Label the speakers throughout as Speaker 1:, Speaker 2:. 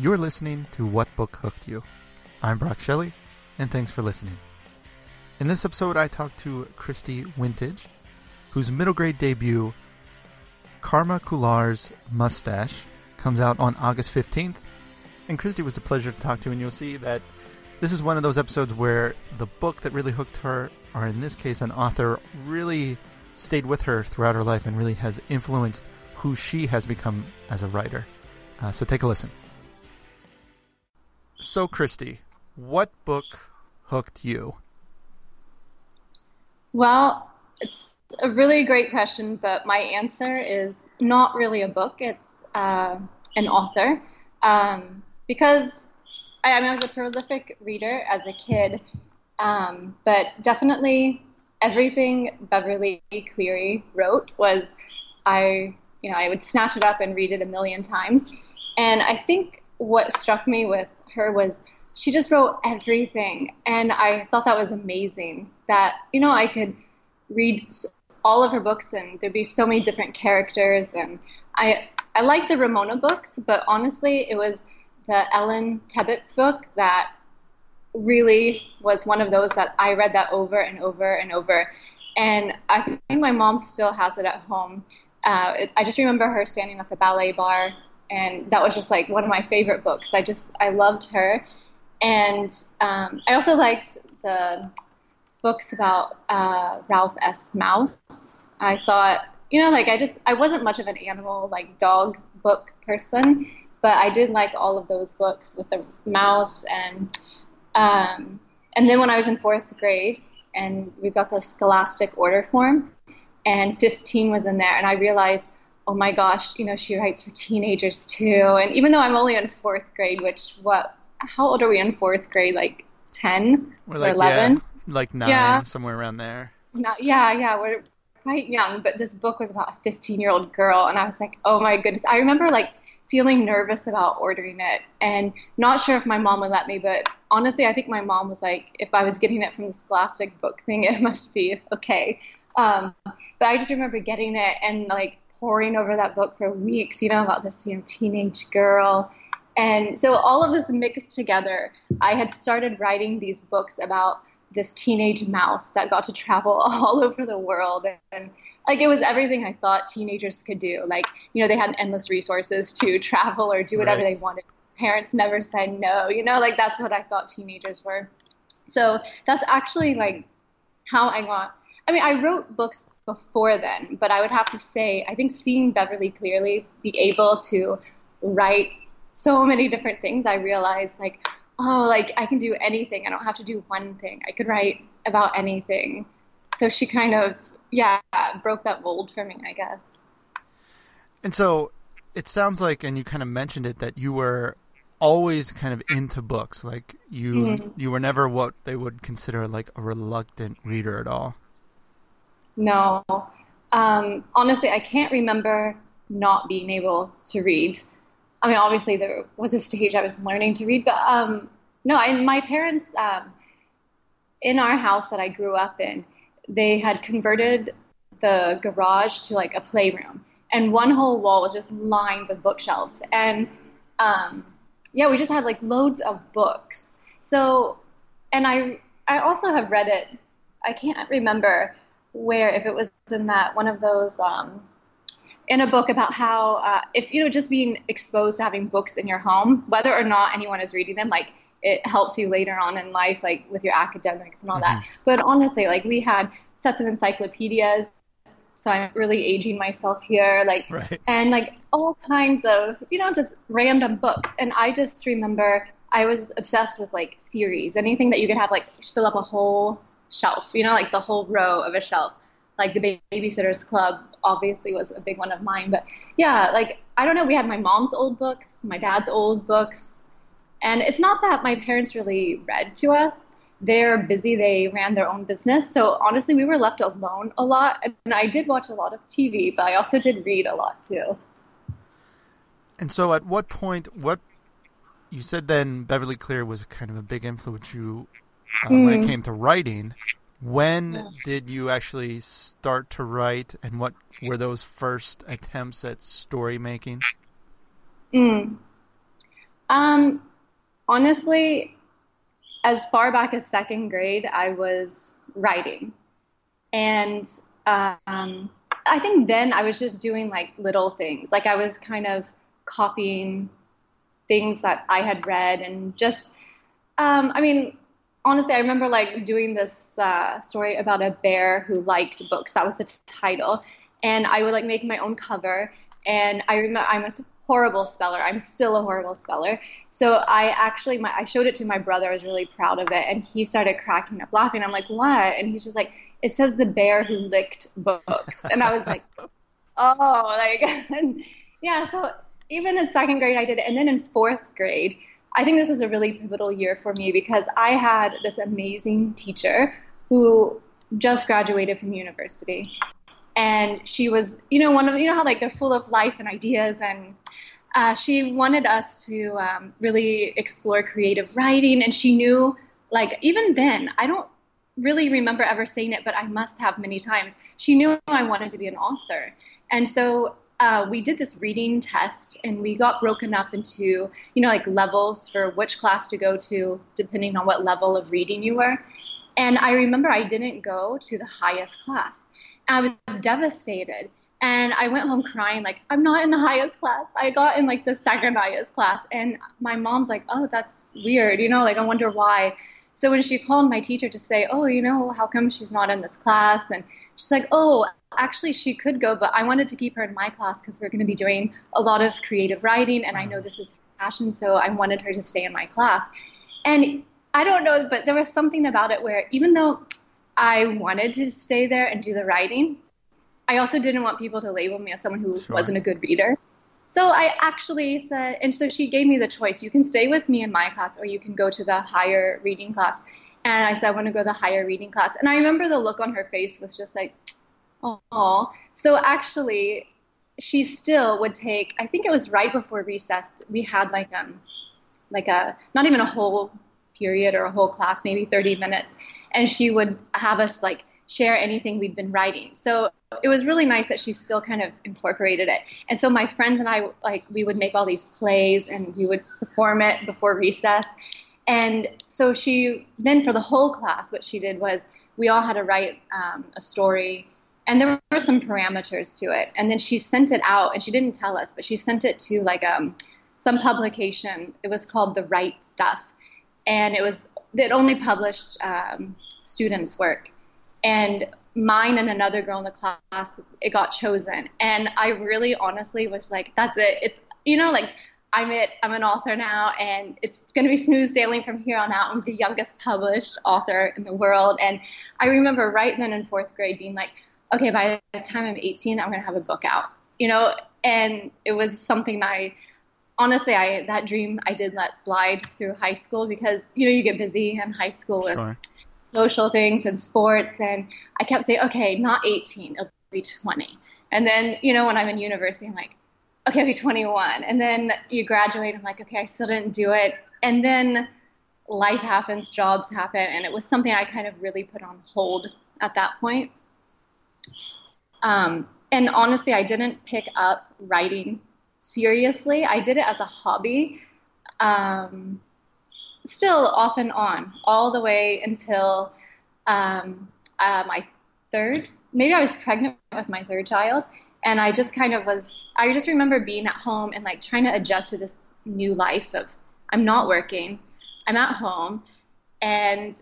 Speaker 1: You're listening to What Book Hooked You. I'm Brock Shelley, and thanks for listening. In this episode, I talked to Kristi Wientge, whose middle grade debut, Karma Khullar's Mustache, comes out on August 15th. And Kristi was a pleasure to talk to, and you'll see that this is one of those episodes where the book that really hooked her, or in this case, an author, really stayed with her throughout her life and really has influenced who she has become as a writer. Uh, so take a listen. So, Kristi, what book hooked you?
Speaker 2: Well, it's a really great question, but my answer is not really a book. It's uh, an author. Um, because I, I, mean, I was a prolific reader as a kid, um, but definitely everything Beverly Cleary wrote was I, you know, I would snatch it up and read it a million times. And I think what struck me with her was she just wrote everything. And I thought that was amazing that, you know, I could read all of her books and there'd be so many different characters. And I, I like the Ramona books, but honestly, it was the Ellen Tebbits book that really was one of those that I read that over and over and over. And I think my mom still has it at home. Uh, it, I just remember her standing at the ballet bar and that was just like one of my favorite books. I just I loved her, and um, I also liked the books about uh, Ralph S. Mouse. I thought you know like I just I wasn't much of an animal like dog book person, but I did like all of those books with the mouse and um, and then when I was in fourth grade and we got the Scholastic order form and 15 was in there and I realized oh my gosh, you know, she writes for teenagers too. And even though I'm only in fourth grade, which what, how old are we in fourth grade? Like 10
Speaker 1: we're like,
Speaker 2: 11?
Speaker 1: Yeah, like nine, yeah. somewhere around there.
Speaker 2: Not, yeah, yeah, we're quite young, but this book was about a 15 year old girl. And I was like, oh my goodness. I remember like feeling nervous about ordering it and not sure if my mom would let me, but honestly, I think my mom was like, if I was getting it from the Scholastic book thing, it must be okay. Um, but I just remember getting it and like poring over that book for weeks, you know, about this you know, teenage girl. And so all of this mixed together, I had started writing these books about this teenage mouse that got to travel all over the world. And like it was everything I thought teenagers could do. Like, you know, they had endless resources to travel or do whatever right. they wanted. Parents never said no, you know, like that's what I thought teenagers were. So that's actually like how I got. I mean, I wrote books before then. But I would have to say, I think seeing Beverly Cleary, be able to write so many different things, I realized like, oh, like I can do anything. I don't have to do one thing. I could write about anything. So she kind of, yeah, broke that mold for me, I guess.
Speaker 1: And so it sounds like, and you kind of mentioned it, that you were always kind of into books. Like you, mm-hmm. you were never what they would consider like a reluctant reader at all.
Speaker 2: No. Um, honestly, I can't remember not being able to read. I mean, obviously, there was a stage I was learning to read, but um, no, and my parents, um, in our house that I grew up in, they had converted the garage to like a playroom, and one whole wall was just lined with bookshelves. And um, yeah, we just had like loads of books. So, and I, I also have read it. I can't remember where if it was in that one of those um, in a book about how uh, if you know just being exposed to having books in your home whether or not anyone is reading them like it helps you later on in life like with your academics and all mm-hmm. that but honestly like we had sets of encyclopedias so i'm really aging myself here like right. and like all kinds of you know just random books and i just remember i was obsessed with like series anything that you could have like fill up a whole shelf, you know, like the whole row of a shelf. Like the Babysitters Club obviously was a big one of mine. But yeah, like I don't know, we had my mom's old books, my dad's old books. And it's not that my parents really read to us. They're busy, they ran their own business. So honestly, we were left alone a lot. And I did watch a lot of TV, but I also did read a lot too.
Speaker 1: And so at what point, what you said then Beverly Cleary was kind of a big influence you uh, mm. when it hmm. came to writing. When yeah. did you actually start to write, and what were those first attempts at story making?
Speaker 2: Mm. Um, honestly, as far back as second grade, I was writing. And um, I think then I was just doing like little things. Like I was kind of copying things that I had read and just, um, I mean, honestly, I remember like doing this uh, story about a bear who liked books. That was the t- title. And I would like make my own cover. And I remember I'm a horrible speller. I'm still a horrible speller. So I actually, my, I showed it to my brother. I was really proud of it. And he started cracking up laughing. I'm like, what? And he's just like, it says the bear who licked books. And I was like, oh, like, yeah. So even in second grade, I did it. And then in fourth grade, I think this was a really pivotal year for me because I had this amazing teacher who just graduated from university. And she was, you know, one of, you know how like they're full of life and ideas. And uh, she wanted us to um, really explore creative writing. And she knew, like, even then, I don't really remember ever saying it, but I must have many times. She knew I wanted to be an author. And so uh, we did this reading test and we got broken up into, you know, like levels for which class to go to, depending on what level of reading you were. And I remember I didn't go to the highest class. I was devastated. And I went home crying, like, I'm not in the highest class. I got in like the second highest class. And my mom's like, oh, that's weird. You know, like, I wonder why. So when she called my teacher to say, oh, you know, how come she's not in this class? And she's like, oh, actually, she could go, but I wanted to keep her in my class because we're going to be doing a lot of creative writing, and I know this is her passion, so I wanted her to stay in my class. And I don't know, but there was something about it where even though I wanted to stay there and do the writing, I also didn't want people to label me as someone who sure. wasn't a good reader. So I actually said, and so she gave me the choice you can stay with me in my class or you can go to the higher reading class. And I said, I want to go to the higher reading class. And I remember the look on her face was just like, oh. So actually, she still would take, I think it was right before recess, we had like, um, like a, not even a whole period or a whole class, maybe 30 minutes. And she would have us like share anything we'd been writing. So it was really nice that she still kind of incorporated it. And so my friends and I, like, we would make all these plays and we would perform it before recess. And so she, then for the whole class, what she did was we all had to write um, a story and there were some parameters to it. And then she sent it out and she didn't tell us, but she sent it to like um, some publication. It was called The Right Stuff. And it was, it only published um, students' work. And mine and another girl in the class, it got chosen. And I really honestly was like, that's it. It's, you know, like I'm it. I'm an author now, and it's going to be smooth sailing from here on out. I'm the youngest published author in the world, and I remember right then in fourth grade being like, okay, by the time I'm 18, I'm going to have a book out, you know. And it was something that I honestly, I that dream I did let slide through high school because you know you get busy in high school with sure social things and sports. And I kept saying, okay, not 18, it'll be 20. And then, you know, when I'm in university, I'm like, okay, I'll be 21. And then you graduate, I'm like, okay, I still didn't do it. And then life happens, jobs happen, and it was something I kind of really put on hold at that point. Um, and honestly, I didn't pick up writing seriously. I did it as a hobby. Um, still off and on all the way until um, uh, my third. Maybe I was pregnant with my third child, and I just kind of was. I just remember being at home and like trying to adjust to this new life of I'm not working, I'm at home, and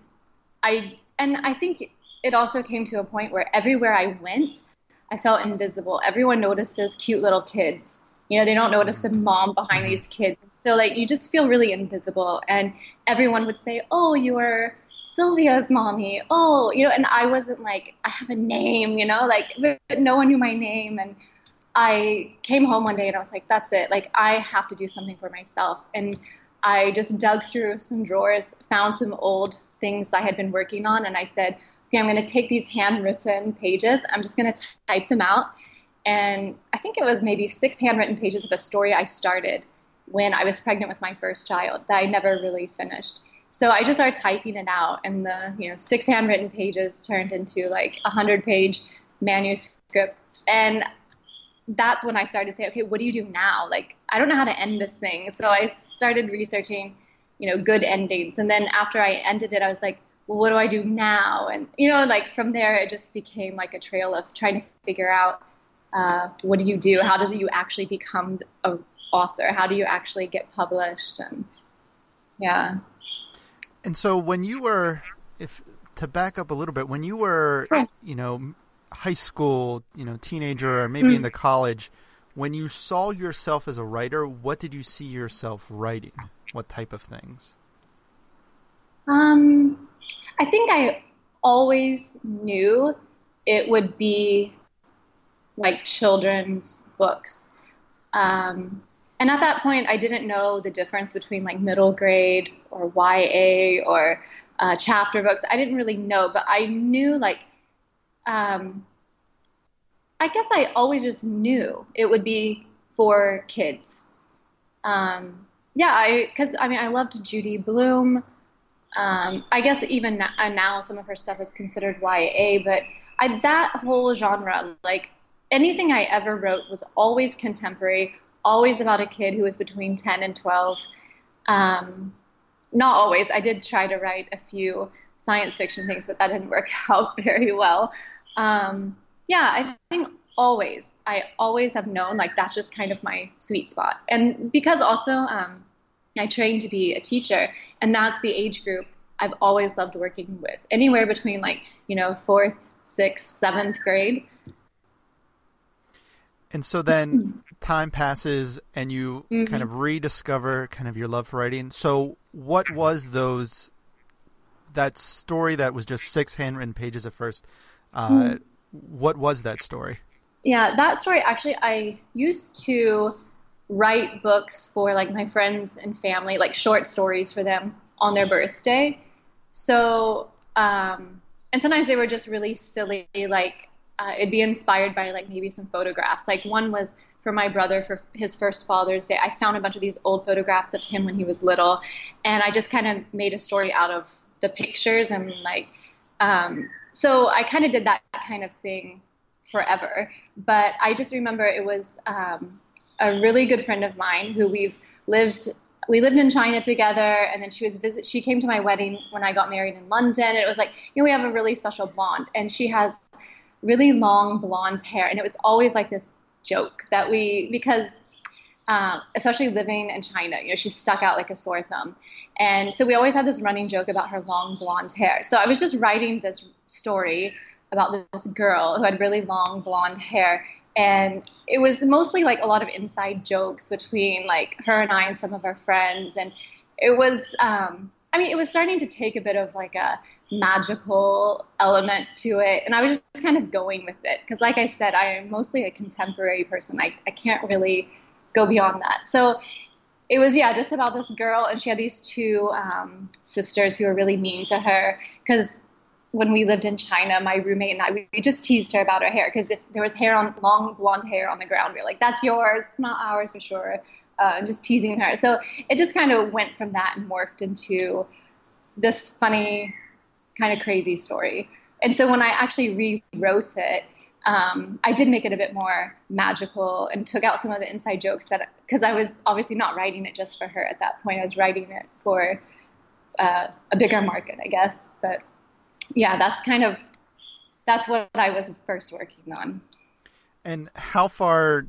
Speaker 2: I and I think it also came to a point where everywhere I went, I felt invisible. Everyone notices cute little kids. You know, they don't notice the mom behind these kids. So like you just feel really invisible, and everyone would say, "Oh, you are Sylvia's mommy." Oh, you know, and I wasn't like I have a name, you know, like but no one knew my name, and I came home one day and I was like, "That's it. Like I have to do something for myself." And I just dug through some drawers, found some old things I had been working on, and I said, "Okay, I'm going to take these handwritten pages. I'm just going to type them out." And I think it was maybe six handwritten pages of a story I started when I was pregnant with my first child that I never really finished. So I just started typing it out, and the you know six handwritten pages turned into like a hundred page manuscript. And that's when I started to say, okay, what do you do now? Like, I don't know how to end this thing. So I started researching, you know, good endings. And then after I ended it, I was like, well, what do I do now? And, you know, like from there, it just became like a trail of trying to figure out uh, what do you do? How does you actually become a author? How do you actually get published? And yeah.
Speaker 1: And so when you were, if to back up a little bit, when you were, you know, high school, you know, teenager, or maybe mm. in the college, when you saw yourself as a writer, what did you see yourself writing? What type of things?
Speaker 2: Um, I think I always knew it would be like children's books. Um, and at that point, I didn't know the difference between like middle grade or YA or uh, chapter books. I didn't really know, but I knew like, um, I guess I always just knew it would be for kids. Um, yeah, I because I mean I loved Judy Blume. Um, I guess even uh, now some of her stuff is considered YA, but I, that whole genre, like anything I ever wrote, was always contemporary, always about a kid who was between 10 and 12. Um, not always. I did try to write a few science fiction things, but that didn't work out very well. Um, yeah, I think always, I always have known like that's just kind of my sweet spot. And because also um, I trained to be a teacher, and that's the age group I've always loved working with, anywhere between like, you know, fourth, sixth, seventh grade.
Speaker 1: And so then time passes and you mm-hmm. kind of rediscover kind of your love for writing. So what was those that story that was just six handwritten pages at first? Uh, mm-hmm. What was that story?
Speaker 2: Yeah, that story actually I used to write books for like my friends and family, like short stories for them on their birthday. So, um, and sometimes they were just really silly, like uh, it'd be inspired by like maybe some photographs. Like one was for my brother for his first Father's Day. I found a bunch of these old photographs of him when he was little, and I just kind of made a story out of the pictures and like. Um, so I kind of did that kind of thing forever. But I just remember it was um, a really good friend of mine who we've lived we lived in China together, and then she was visit. She came to my wedding when I got married in London, and it was like you know we have a really special bond, and she has really long blonde hair, and it was always like this joke that we because um, especially living in China, you know she stuck out like a sore thumb, and so we always had this running joke about her long blonde hair. So I was just writing this story about this girl who had really long blonde hair and it was mostly like a lot of inside jokes between like her and I and some of our friends, and it was. Um, I mean, it was starting to take a bit of like a magical element to it, and I was just kind of going with it because, like I said, I am mostly a contemporary person. I I can't really go beyond that. So it was yeah, just about this girl, and she had these two um, sisters who were really mean to her because when we lived in China, my roommate and I, we, we just teased her about her hair because if there was hair on long blonde hair on the ground, we were like, "That's yours, not ours for sure." Uh, just teasing her. So it just kind of went from that and morphed into this funny, kind of crazy story. And so when I actually rewrote it, um, I did make it a bit more magical and took out some of the inside jokes that because I was obviously not writing it just for her at that point. I was writing it for uh, a bigger market, I guess. But yeah, that's kind of that's what I was first working on.
Speaker 1: And how far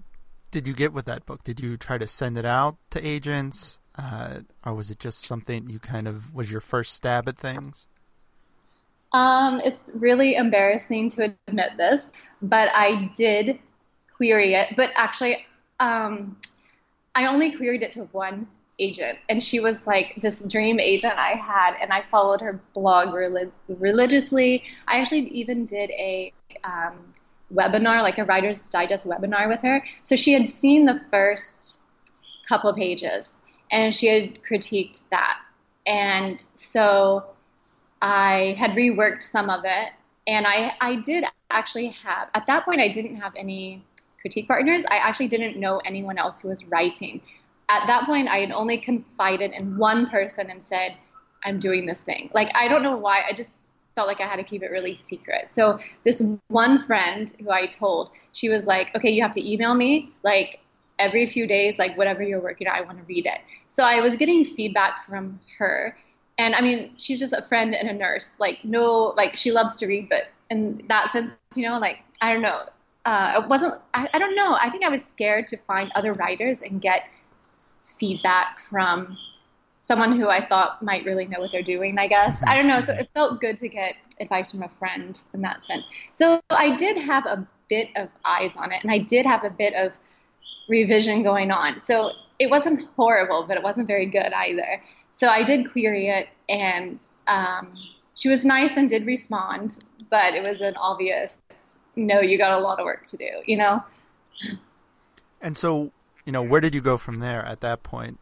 Speaker 1: did you get with that book? Did you try to send it out to agents, uh, or was it just something you kind of was your first stab at things?
Speaker 2: Um, it's really embarrassing to admit this, but I did query it. But actually, um, I only queried it to one agent, and she was like this dream agent I had, and I followed her blog relig- religiously. I actually even did a um, webinar, like a Writer's Digest webinar with her. So she had seen the first couple pages, and she had critiqued that, and so I had reworked some of it, and I I did actually have at that point I didn't have any critique partners. I actually didn't know anyone else who was writing at that point, I had only confided in one person and said, I'm doing this thing. Like, I don't know why. I just felt like I had to keep it really secret. So, this one friend who I told, she was like, okay, you have to email me like every few days, like whatever you're working on, I want to read it. So I was getting feedback from her. And I mean, she's just a friend and a nurse. Like, no, like she loves to read, but in that sense, you know, like, I don't know. Uh, it wasn't, I, I don't know. I think I was scared to find other writers and get feedback from someone who I thought might really know what they're doing, I guess. I don't know. So it felt good to get advice from a friend in that sense. So I did have a bit of eyes on it and I did have a bit of revision going on. So it wasn't horrible, but it wasn't very good either. So I did query it and um, she was nice and did respond, but it was an obvious no, you got a lot of work to do, you know?
Speaker 1: And so, you know, where did you go from there at that point?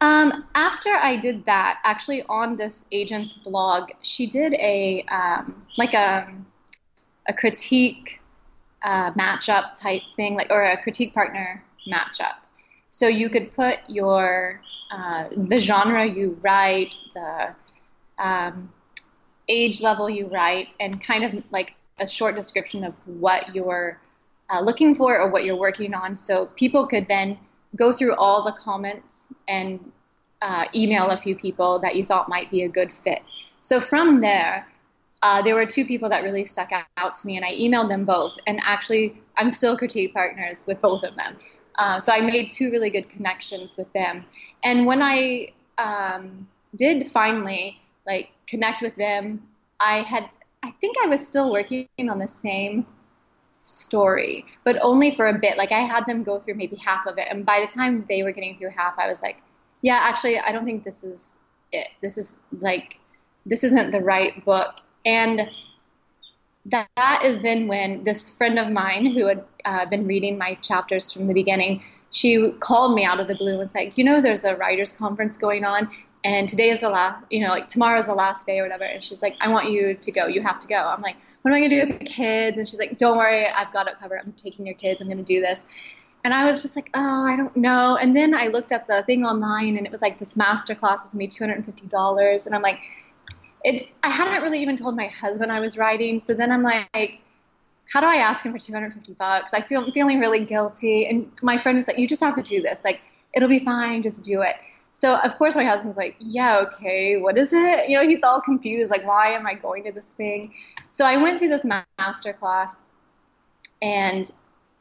Speaker 2: Um, after I did that, actually on this agent's blog, she did a um, like a a critique uh, matchup type thing, like or a critique partner matchup. So you could put your uh, the genre you write, the um, age level you write, and kind of like a short description of what you're uh, looking for or what you're working on. So people could then go through all the comments and uh, email a few people that you thought might be a good fit. So from there, uh, there were two people that really stuck out to me, and I emailed them both. And actually, I'm still critique partners with both of them. Uh, so I made two really good connections with them. And when I um, did finally like connect with them, I had I think I was still working on the same story, but only for a bit. Like I had them go through maybe half of it, and by the time they were getting through half, I was like, yeah, actually, I don't think this is it. This is like this isn't the right book, and that, that is then when this friend of mine who had uh, been reading my chapters from the beginning, she called me out of the blue and like, you know, there's a writers conference going on, and today is the last, you know, like tomorrow's the last day or whatever. And she's like, I want you to go. You have to go. I'm like, what am I gonna do with the kids? And she's like, don't worry, I've got it covered. I'm taking your kids. I'm gonna do this. And I was just like, oh, I don't know. And then I looked up the thing online, and it was like this master class is be hundred and fifty dollars. And I'm like, it's. I hadn't really even told my husband I was writing. So then I'm like, how do I ask him for 250 bucks? I feel I'm feeling really guilty. And my friend was like, you just have to do this. Like, it'll be fine. Just do it. So of course my husband's like, yeah, okay, what is it? You know, he's all confused, like, why am I going to this thing? So I went to this master class, and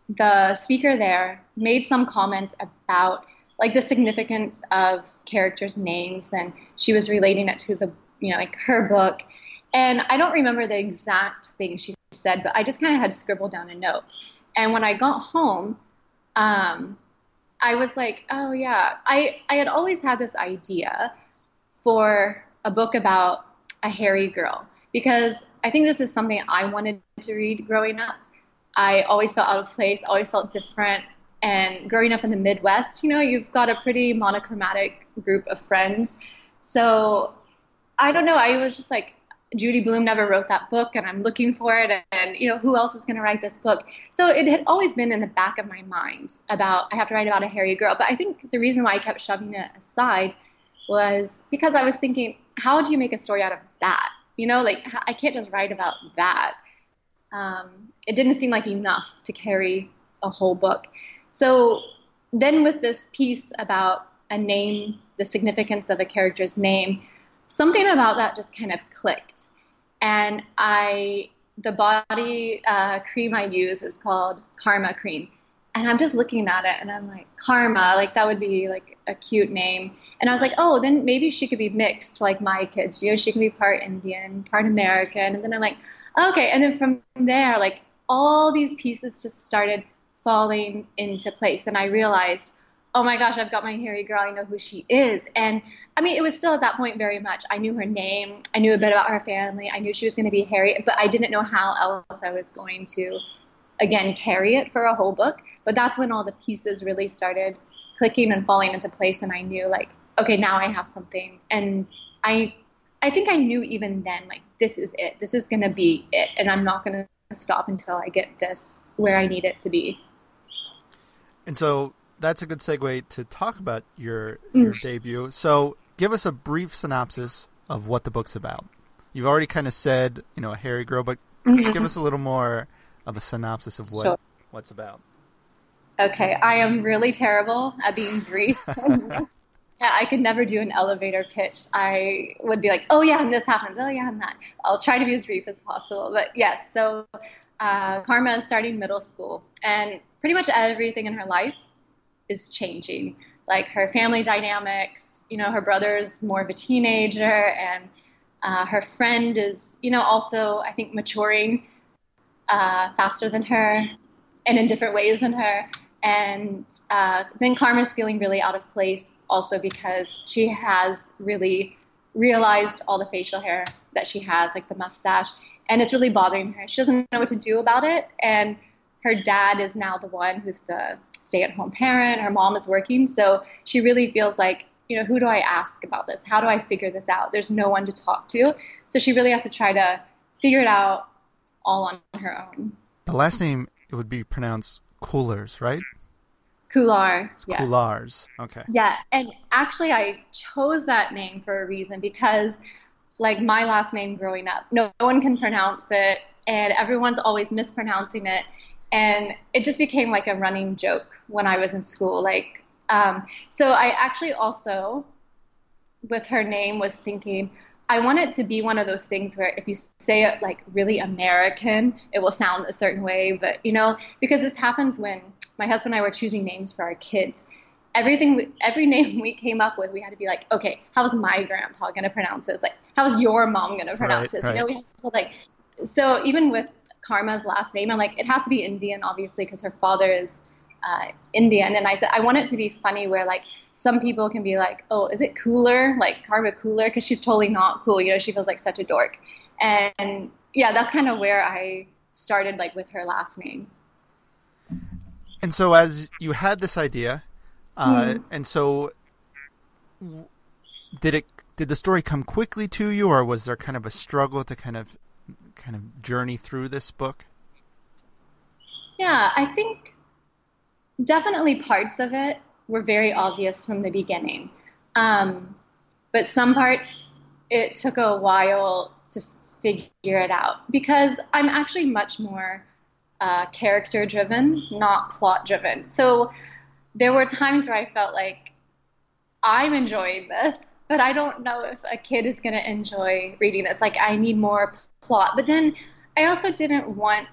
Speaker 2: the speaker there made some comments about like the significance of characters' names, and she was relating it to the, you know, like her book. And I don't remember the exact thing she said, but I just kind of had scribbled down a note. And when I got home, um, I was like, oh yeah, I, I had always had this idea for a book about a hairy girl because I think this is something I wanted to read growing up. I always felt out of place, always felt different. And growing up in the Midwest, you know, you've got a pretty monochromatic group of friends. So I don't know, I was just like, Judy Blume never wrote that book, and I'm looking for it. And you know, who else is going to write this book? So it had always been in the back of my mind about I have to write about a hairy girl. But I think the reason why I kept shoving it aside was because I was thinking, how do you make a story out of that? You know, like I can't just write about that. Um, it didn't seem like enough to carry a whole book. So then, with this piece about a name, the significance of a character's name something about that just kind of clicked. And I, the body uh, cream I use is called Karma Cream. And I'm just looking at it and I'm like, Karma, like that would be like a cute name. And I was like, oh, then maybe she could be mixed like my kids. You know, she can be part Indian, part American. And then I'm like, okay. And then from there, like all these pieces just started falling into place. And I realized, oh my gosh, I've got my hairy girl. I know who she is. And I mean, it was still at that point very much. I knew her name. I knew a bit about her family. I knew she was going to be hairy, but I didn't know how else I was going to, again, carry it for a whole book. But that's when all the pieces really started clicking and falling into place. And I knew, like, okay, now I have something. And I, I think I knew even then, like, this is it. This is going to be it. And I'm not going to stop until I get this where I need it to be.
Speaker 1: And so that's a good segue to talk about your your mm. debut. So, give us a brief synopsis of what the book's about. You've already kind of said, you know, a hairy girl, but give us a little more of a synopsis of what
Speaker 2: Sure.
Speaker 1: what's about.
Speaker 2: Okay, I am really terrible at being brief. yeah, I could never do an elevator pitch. I would be like, oh yeah, and this happens. Oh yeah, and that. I'll try to be as brief as possible. But yes, so uh, Karma is starting middle school, and pretty much everything in her life is changing. Like her family dynamics, you know, her brother's more of a teenager, and uh, her friend is, you know, also I think maturing uh, faster than her and in different ways than her. And uh, then Karma's feeling really out of place also because she has really realized all the facial hair that she has, like the mustache, and it's really bothering her. She doesn't know what to do about it. And her dad is now the one who's the stay at home parent. Her mom is working. So she really feels like, you know, who do I ask about this? How do I figure this out? There's no one to talk to. So she really has to try to figure it out all on her own.
Speaker 1: The last name it would be pronounced Coolers, right? It's
Speaker 2: yes.
Speaker 1: Coolars. Okay.
Speaker 2: Yeah, and actually, I chose that name for a reason because, like, my last name growing up, no one can pronounce it, and everyone's always mispronouncing it, and it just became like a running joke when I was in school. Like, um, so I actually also, with her name, was thinking. I want it to be one of those things where if you say it like really American, it will sound a certain way. But you know, because this happens when my husband and I were choosing names for our kids everything we, every name we came up with we had to be like okay how's my grandpa going to pronounce this like how's your mom going to pronounce
Speaker 1: Right,
Speaker 2: this you know we had to like so even with karma's last name i'm like it has to be indian obviously because her father is uh, indian and i said i want it to be funny where like some people can be like oh is it cooler like karma cooler because she's totally not cool you know she feels like such a dork and yeah that's kind of where i started like with her last name
Speaker 1: And so, as you had this idea, uh,
Speaker 2: Mhm.
Speaker 1: and so, did it? Did the story come quickly to you, or was there kind of a struggle to kind of, kind of journey through this book?
Speaker 2: Yeah, I think definitely parts of it were very obvious from the beginning. Um, but some parts, it took a while to figure it out because I'm actually much more uh, character driven, not plot driven. So there were times where I felt like I'm enjoying this, but I don't know if a kid is going to enjoy reading this. Like I need more plot. But then I also didn't want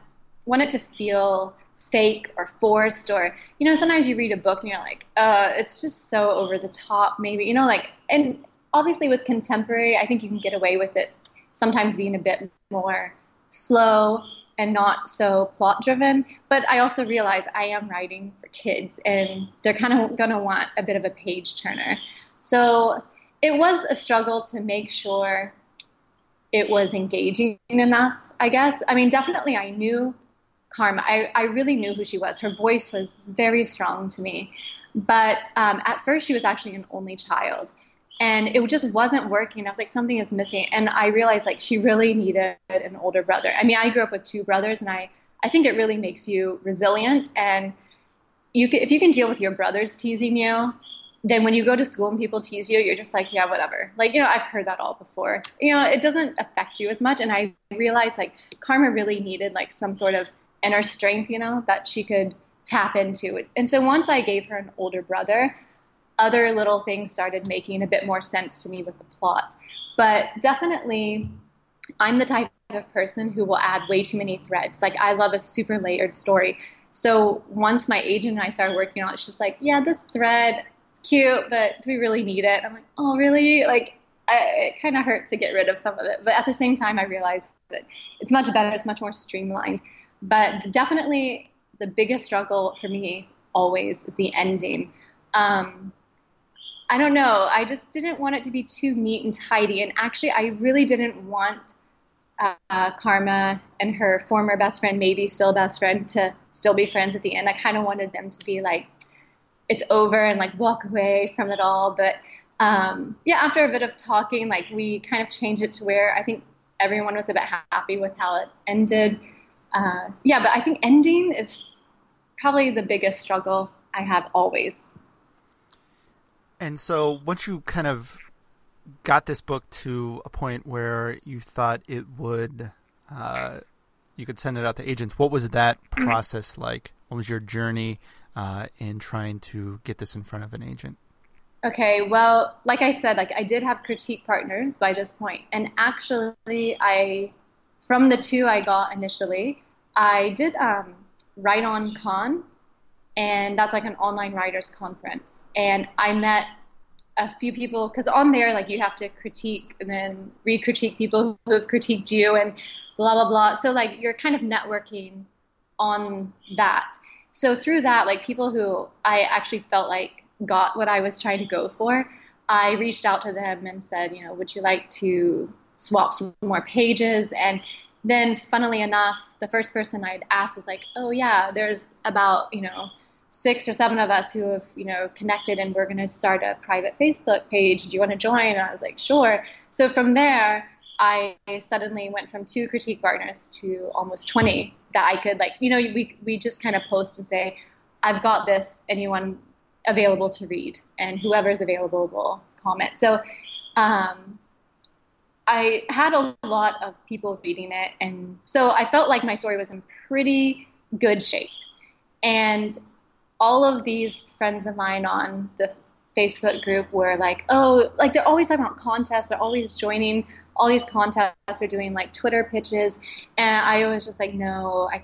Speaker 2: want it to feel fake or forced or you know sometimes you read a book and you're like uh it's just so over the top maybe you know like and obviously with contemporary I think you can get away with it sometimes being a bit more slow and not so plot driven but I also realize I am writing for kids and they're kind of going to want a bit of a page turner so it was a struggle to make sure it was engaging enough, I guess. I mean, definitely I knew Karma. I, I really knew who she was. Her voice was very strong to me. But um, at first, she was actually an only child. And it just wasn't working. I was like, something is missing. And I realized, like, she really needed an older brother. I mean, I grew up with two brothers, and I, I think it really makes you resilient. And you can, if you can deal with your brothers teasing you, then when you go to school and people tease you, you're just like, yeah, whatever. Like, you know, I've heard that all before. You know, it doesn't affect you as much. And I realized like Karma really needed like some sort of inner strength, you know, that she could tap into. And so once I gave her an older brother, other little things started making a bit more sense to me with the plot. But definitely, I'm the type of person who will add way too many threads. Like, I love a super layered story. So once my agent and I started working on it, she's like, yeah, this thread, it's cute, but do we really need it? I'm like, oh, really? Like, I, it kind of hurt to get rid of some of it. But at the same time, I realized that it's much better, it's much more streamlined. But definitely the biggest struggle for me always is the ending. Um, I don't know. I just didn't want it to be too neat and tidy. And actually, I really didn't want uh, Karma and her former best friend, maybe still best friend, to still be friends at the end. I kind of wanted them to be like, it's over and like walk away from it all. But um, yeah, after a bit of talking, like we kind of changed it to where I think everyone was a bit happy with how it ended. Uh, yeah, but I think ending is probably the biggest struggle I have always.
Speaker 1: And so, once you kind of got this book to a point where you thought it would, uh, you could send it out to agents. What was that process like? What was your journey uh, in trying to get this in front of an agent?
Speaker 2: Okay, well, like I said, like I did have critique partners by this point, and actually, I from the two I got initially, I did um, WriteOnCon, and that's like an online writers conference, and I met a few people because on there like you have to critique and then re-critique people who have critiqued you and blah blah blah. So like you're kind of networking on that. So through that, like people who I actually felt like got what I was trying to go for, I reached out to them and said, you know, would you like to swap some more pages? And then, funnily enough, the first person I'd asked was like, oh, yeah, there's about, you know, six or seven of us who have, you know, connected and we're going to start a private Facebook page. Do you want to join? And I was like, sure. So from there, I suddenly went from two critique partners to almost 20 that I could like, you know, we, we just kind of post and say, I've got this. Anyone available to read, and whoever's available will comment. So um, I had a lot of people reading it, and so I felt like my story was in pretty good shape. And all of these friends of mine on the Facebook group were like, oh, like they're always talking about contests, they're always joining all these contests, they're doing like Twitter pitches, and I was just like, no, I,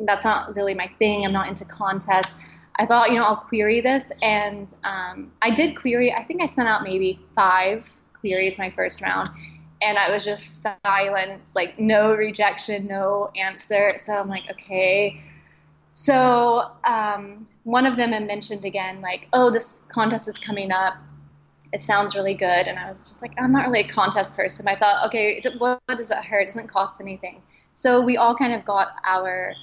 Speaker 2: that's not really my thing. I'm not into contests. I thought, you know, I'll query this. And um, I did query, I think I sent out maybe five queries my first round. And I was just silence, like no rejection, no answer. So I'm like, okay. So um, one of them had mentioned again, like, oh, this contest is coming up. It sounds really good. And I was just like, I'm not really a contest person. I thought, okay, what does it hurt? It doesn't cost anything. So we all kind of got our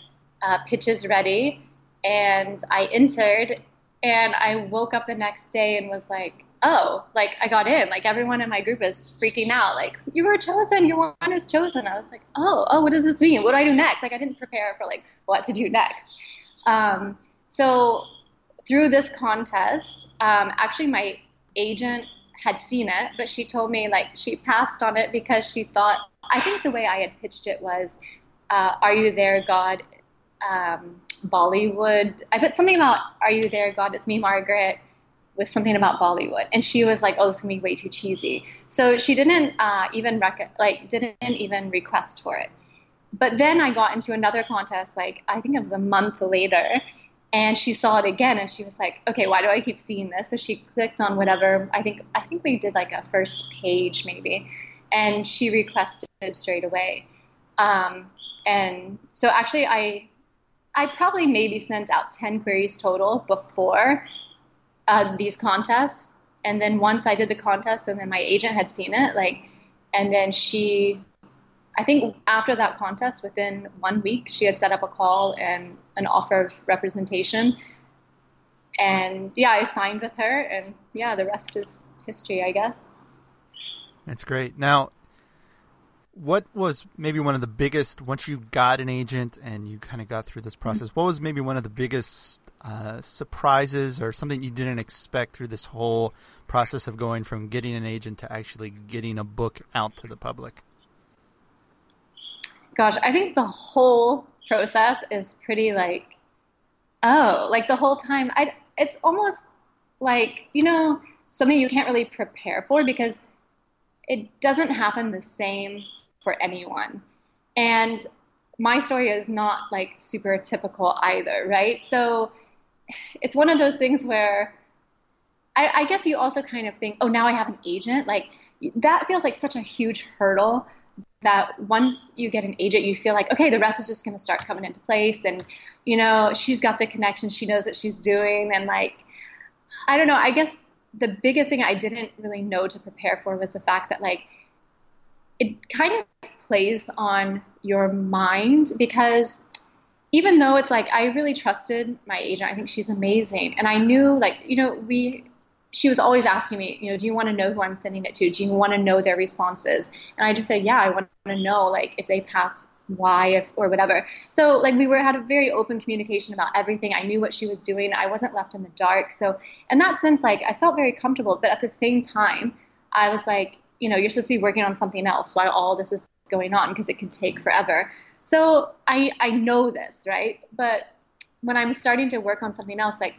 Speaker 2: uh, pitches ready and I entered and I woke up the next day and was like, oh, like I got in. Like everyone in my group is freaking out. Like you were chosen. Your one is chosen. I was like, oh, oh, what does this mean? What do I do next? Like I didn't prepare for like what to do next. Um, so through this contest, um, actually my agent had seen it, but she told me like she passed on it because she thought. I think the way I had pitched it was, uh, "Are you there, God?" Um, Bollywood. I put something about "Are you there, God? It's me, Margaret." With something about Bollywood, and she was like, "Oh, this is gonna be way too cheesy." So she didn't uh, even rec- like didn't even request for it. But then I got into another contest, like I think it was a month later, and she saw it again, and she was like, "Okay, why do I keep seeing this?" So she clicked on whatever. I think I think we did like a first page maybe, and she requested straight away. Um, and so actually, I I probably maybe sent out 10 queries total before uh, these contests. And then once I did the contest and then my agent had seen it, like, and then she, I think after that contest, within one week, she had set up a call and an offer of representation. And yeah, I signed with her, and yeah, the rest is history, I guess.
Speaker 1: That's great. Now, what was maybe one of the biggest once you got an agent and you kind of got through this process what was maybe one of the biggest uh, surprises or something you didn't expect through this whole process of going from getting an agent to actually getting a book out to the public
Speaker 2: gosh i think the whole process is pretty like oh like the whole time i it's almost like you know something you can't really prepare for because it doesn't happen the same for anyone. And my story is not like super typical either, right? So it's one of those things where I, I, guess you also kind of think, oh, now I have an agent. Like that feels like such a huge hurdle that once you get an agent, you feel like, okay, the rest is just going to start coming into place. And, you know, she's got the connection. She knows what she's doing. And like, I don't know, I guess the biggest thing I didn't really know to prepare for was the fact that like, it kind of plays on your mind because even though it's like I really trusted my agent, I think she's amazing, and I knew like you know we she was always asking me, you know, do you want to know who I'm sending it to? Do you want to know their responses? And I just said, yeah, I want to know like if they pass why if or whatever. So like we were had a very open communication about everything. I knew what she was doing. I wasn't left in the dark. So in that sense, like I felt very comfortable. But at the same time, I was like, you know, you're supposed to be working on something else while all this is going on because it could take forever. So I I know this, right? But when I'm starting to work on something else, like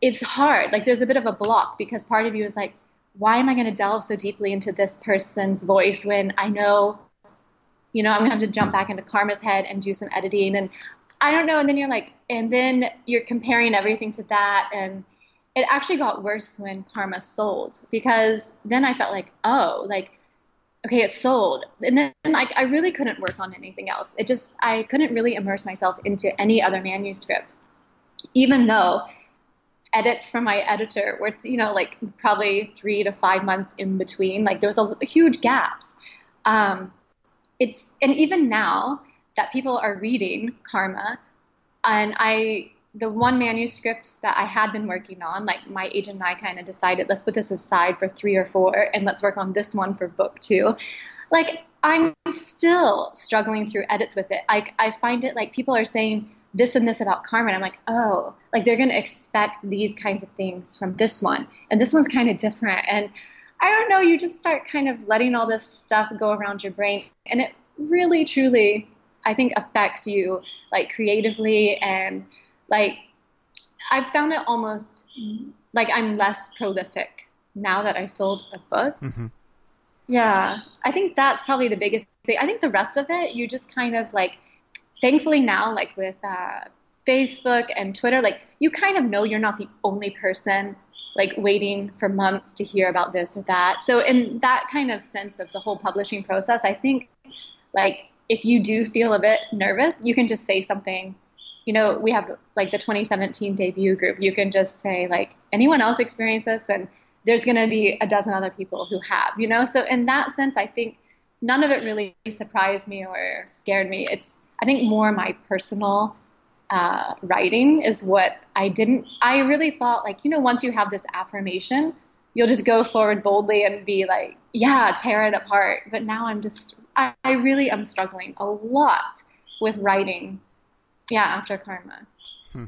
Speaker 2: it's hard. Like there's a bit of a block because part of you is like, why am I going to delve so deeply into this person's voice when I know, you know, I'm going to have to jump back into Karma's head and do some editing and I don't know. And then you're like, and then you're comparing everything to that. And it actually got worse when Karma sold because then I felt like, oh, like, okay, it's sold. And then like, I really couldn't work on anything else. It just, I couldn't really immerse myself into any other manuscript, even though edits from my editor were, you know, like probably three to five months in between. Like there was a, a huge gaps. Um, it's, and even now, that people are reading Karma. And I, the one manuscript that I had been working on, like my agent and I kind of decided, let's put this aside for three or four and let's work on this one for book two. Like, I'm still struggling through edits with it. Like, I find it like people are saying this and this about Karma. And I'm like, oh, like they're going to expect these kinds of things from this one. And this one's kind of different. And I don't know, you just start kind of letting all this stuff go around your brain. And it really, truly I think affects you like creatively and like I've found it almost like I'm less prolific now that I sold a book. Mm-hmm. Yeah, I think that's probably the biggest thing. I think the rest of it, you just kind of like, thankfully now, like with uh, Facebook and Twitter, like you kind of know you're not the only person like waiting for months to hear about this or that. So in that kind of sense of the whole publishing process, I think like if you do feel a bit nervous, you can just say something. You know, we have like the 2017 debut group. You can just say like, anyone else experience this? And there's going to be a dozen other people who have, you know? So in that sense, I think none of it really surprised me or scared me. It's, I think more my personal uh, writing is what I didn't, I really thought like, you know, once you have this affirmation, you'll just go forward boldly and be like, yeah, tear it apart. But now I'm just I, I really am struggling a lot with writing. Yeah, after Karma. Hmm.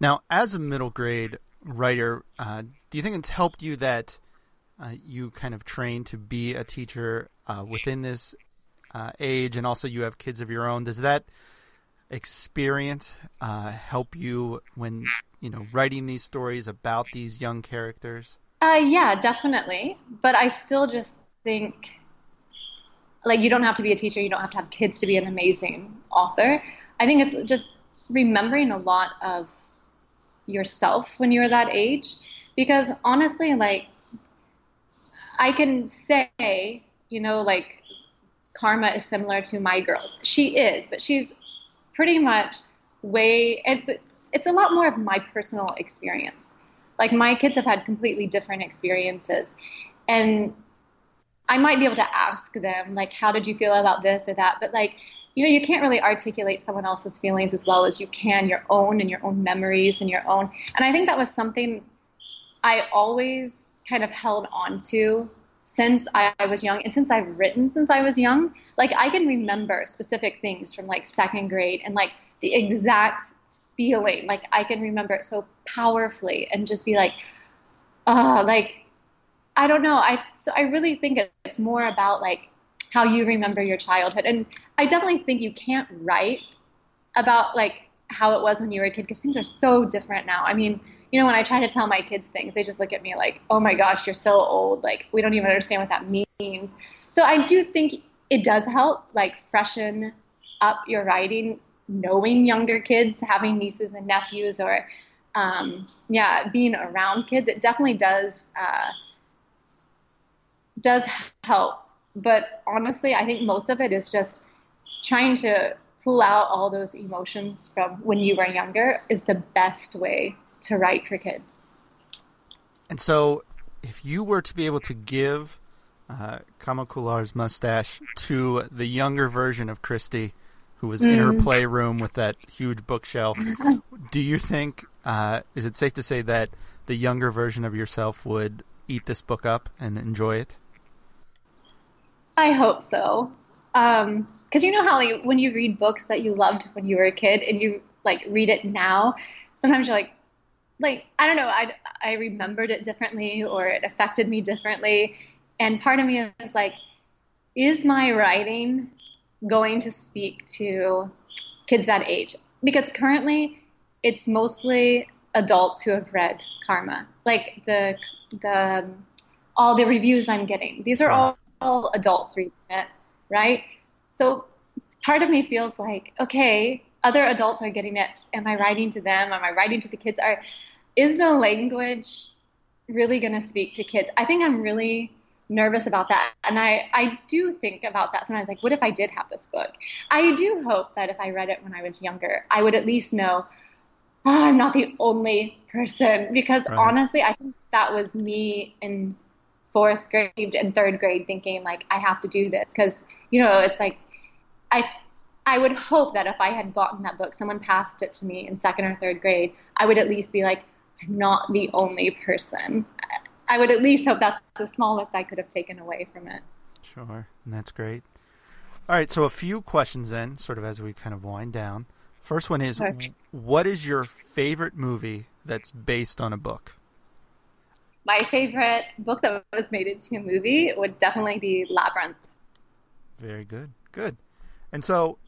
Speaker 1: Now, as a middle grade writer, uh, do you think it's helped you that uh, you kind of trained to be a teacher uh, within this uh, age, and also you have kids of your own? Does that experience uh, help you when you know writing these stories about these young characters?
Speaker 2: Uh, yeah, definitely. But I still just think like you don't have to be a teacher, you don't have to have kids to be an amazing author. I think it's just remembering a lot of yourself when you were that age because honestly like I can say, you know, like Karma is similar to my girls. She is, but she's pretty much way and it's a lot more of my personal experience. Like my kids have had completely different experiences and I might be able to ask them, like, how did you feel about this or that? But, like, you know, you can't really articulate someone else's feelings as well as you can your own and your own memories and your own. And I think that was something I always kind of held on to since I, I was young and since I've written since I was young. Like, I can remember specific things from like second grade and like the exact feeling. Like, I can remember it so powerfully and just be like, oh, like, I don't know. I so I really think it's more about like how you remember your childhood, and I definitely think you can't write about like how it was when you were a kid because things are so different now. I mean, you know, when I try to tell my kids things, they just look at me like, "Oh my gosh, you're so old. Like we don't even understand what that means." So I do think it does help like freshen up your writing, knowing younger kids, having nieces and nephews, or um, yeah, being around kids. It definitely does. Uh, does help. But honestly, I think most of it is just trying to pull out all those emotions from when you were younger is the best way to write for kids.
Speaker 1: And so, if you were to be able to give uh, Karma Khullar's mustache to the younger version of Kristi, who was mm. in her mm. playroom with that huge bookshelf, do you think, uh, is it safe to say that the younger version of yourself would eat this book up and enjoy it?
Speaker 2: I hope so. Because um, you know how like, when you read books that you loved when you were a kid and you like read it now, sometimes you're like, like I don't know, I I remembered it differently or it affected me differently, and part of me is like, is my writing going to speak to kids that age because currently it's mostly adults who have read Karma. Like the the all the reviews I'm getting, these are all, all adults reading it, right? So part of me feels like, okay, other adults are getting it. Am I writing to them? Am I writing to the kids? Are is the language really going to speak to kids? I think I'm really nervous about that. And I, I do think about that sometimes like, what if I did have this book? I do hope that if I read it when I was younger, I would at least know oh, I'm not the only person. Because right. honestly, I think that was me in fourth grade and third grade thinking like, I have to do this. Because, you know, it's like, I I would hope that if I had gotten that book, someone passed it to me in second or third grade, I would at least be like, I'm not the only person. I would at least hope that's the smallest I could have taken away from it.
Speaker 1: Sure, and that's great. All right, so a few questions then, sort of as we kind of wind down. First one is what is your favorite movie that's based on a book?
Speaker 2: My favorite book that was made into a movie would definitely be Labyrinth.
Speaker 1: Very good. Good. And so,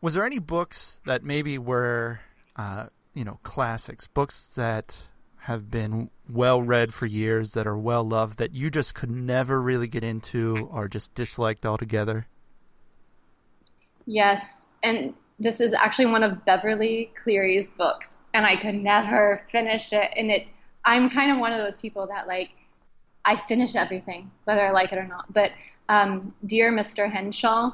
Speaker 1: was there any books that maybe were, uh, you know, classics, books that have been well read for years, that are well loved, that you just could never really get into or just disliked altogether?
Speaker 2: Yes, and this is actually one of Beverly Cleary's books, and I could never finish it. And it, I'm kind of one of those people that like, I finish everything, whether I like it or not. But um, Dear Mr. Henshaw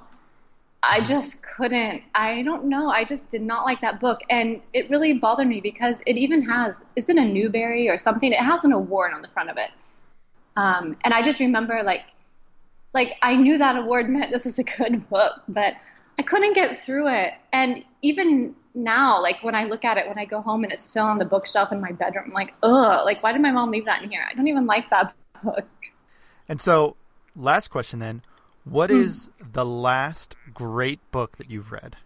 Speaker 2: I just couldn't. I don't know. I just did not like that book, and it really bothered me because it even has is it a Newbery or something? It has an award on the front of it, um, and I just remember like like I knew that award meant this was a good book, but I couldn't get through it. And even now, like when I look at it when I go home and it's still on the bookshelf in my bedroom, I'm like, ugh, like why did my mom leave that in here? I don't even like that book.
Speaker 1: And so, last question then what hmm. is the last great book that you've read?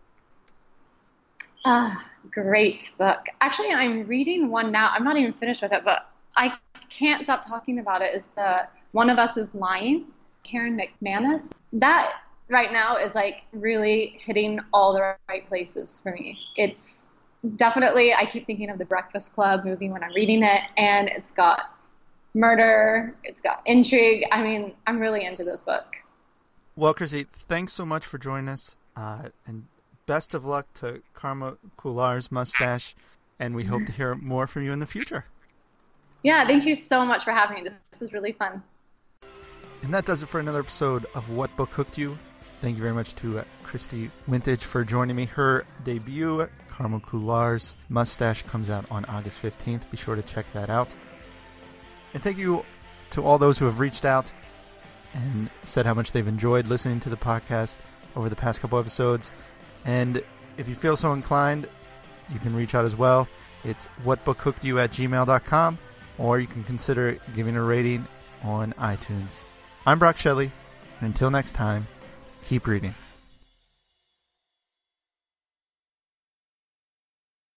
Speaker 2: Ah, uh, great book. Actually, I'm reading one now. I'm not even finished with it, but I can't stop talking about it. Is the One of Us is Lying, Karen McManus. That right now is like really hitting all the right places for me. It's definitely, I keep thinking of the Breakfast Club movie when I'm reading it, and it's got murder, it's got intrigue. I mean, I'm really into this book.
Speaker 1: Well, Chrissy, thanks so much for joining us, uh, and best of luck to Karma Khullar's mustache, and we hope to hear more from you in the future.
Speaker 2: Yeah, thank you so much for having me. This, this is really fun.
Speaker 1: And that does it for another episode of What Book Hooked You. Thank you very much to uh, Kristi Wientge for joining me. Her debut, Karma Khullar's Mustache, comes out on August 15th. Be sure to check that out. And thank you to all those who have reached out and said how much they've enjoyed listening to the podcast over the past couple episodes. And if you feel so inclined, you can reach out as well. It's whatbookhookedyou at gmail.com, or you can consider giving a rating on iTunes. I'm Brock Shelley, and until next time, keep reading.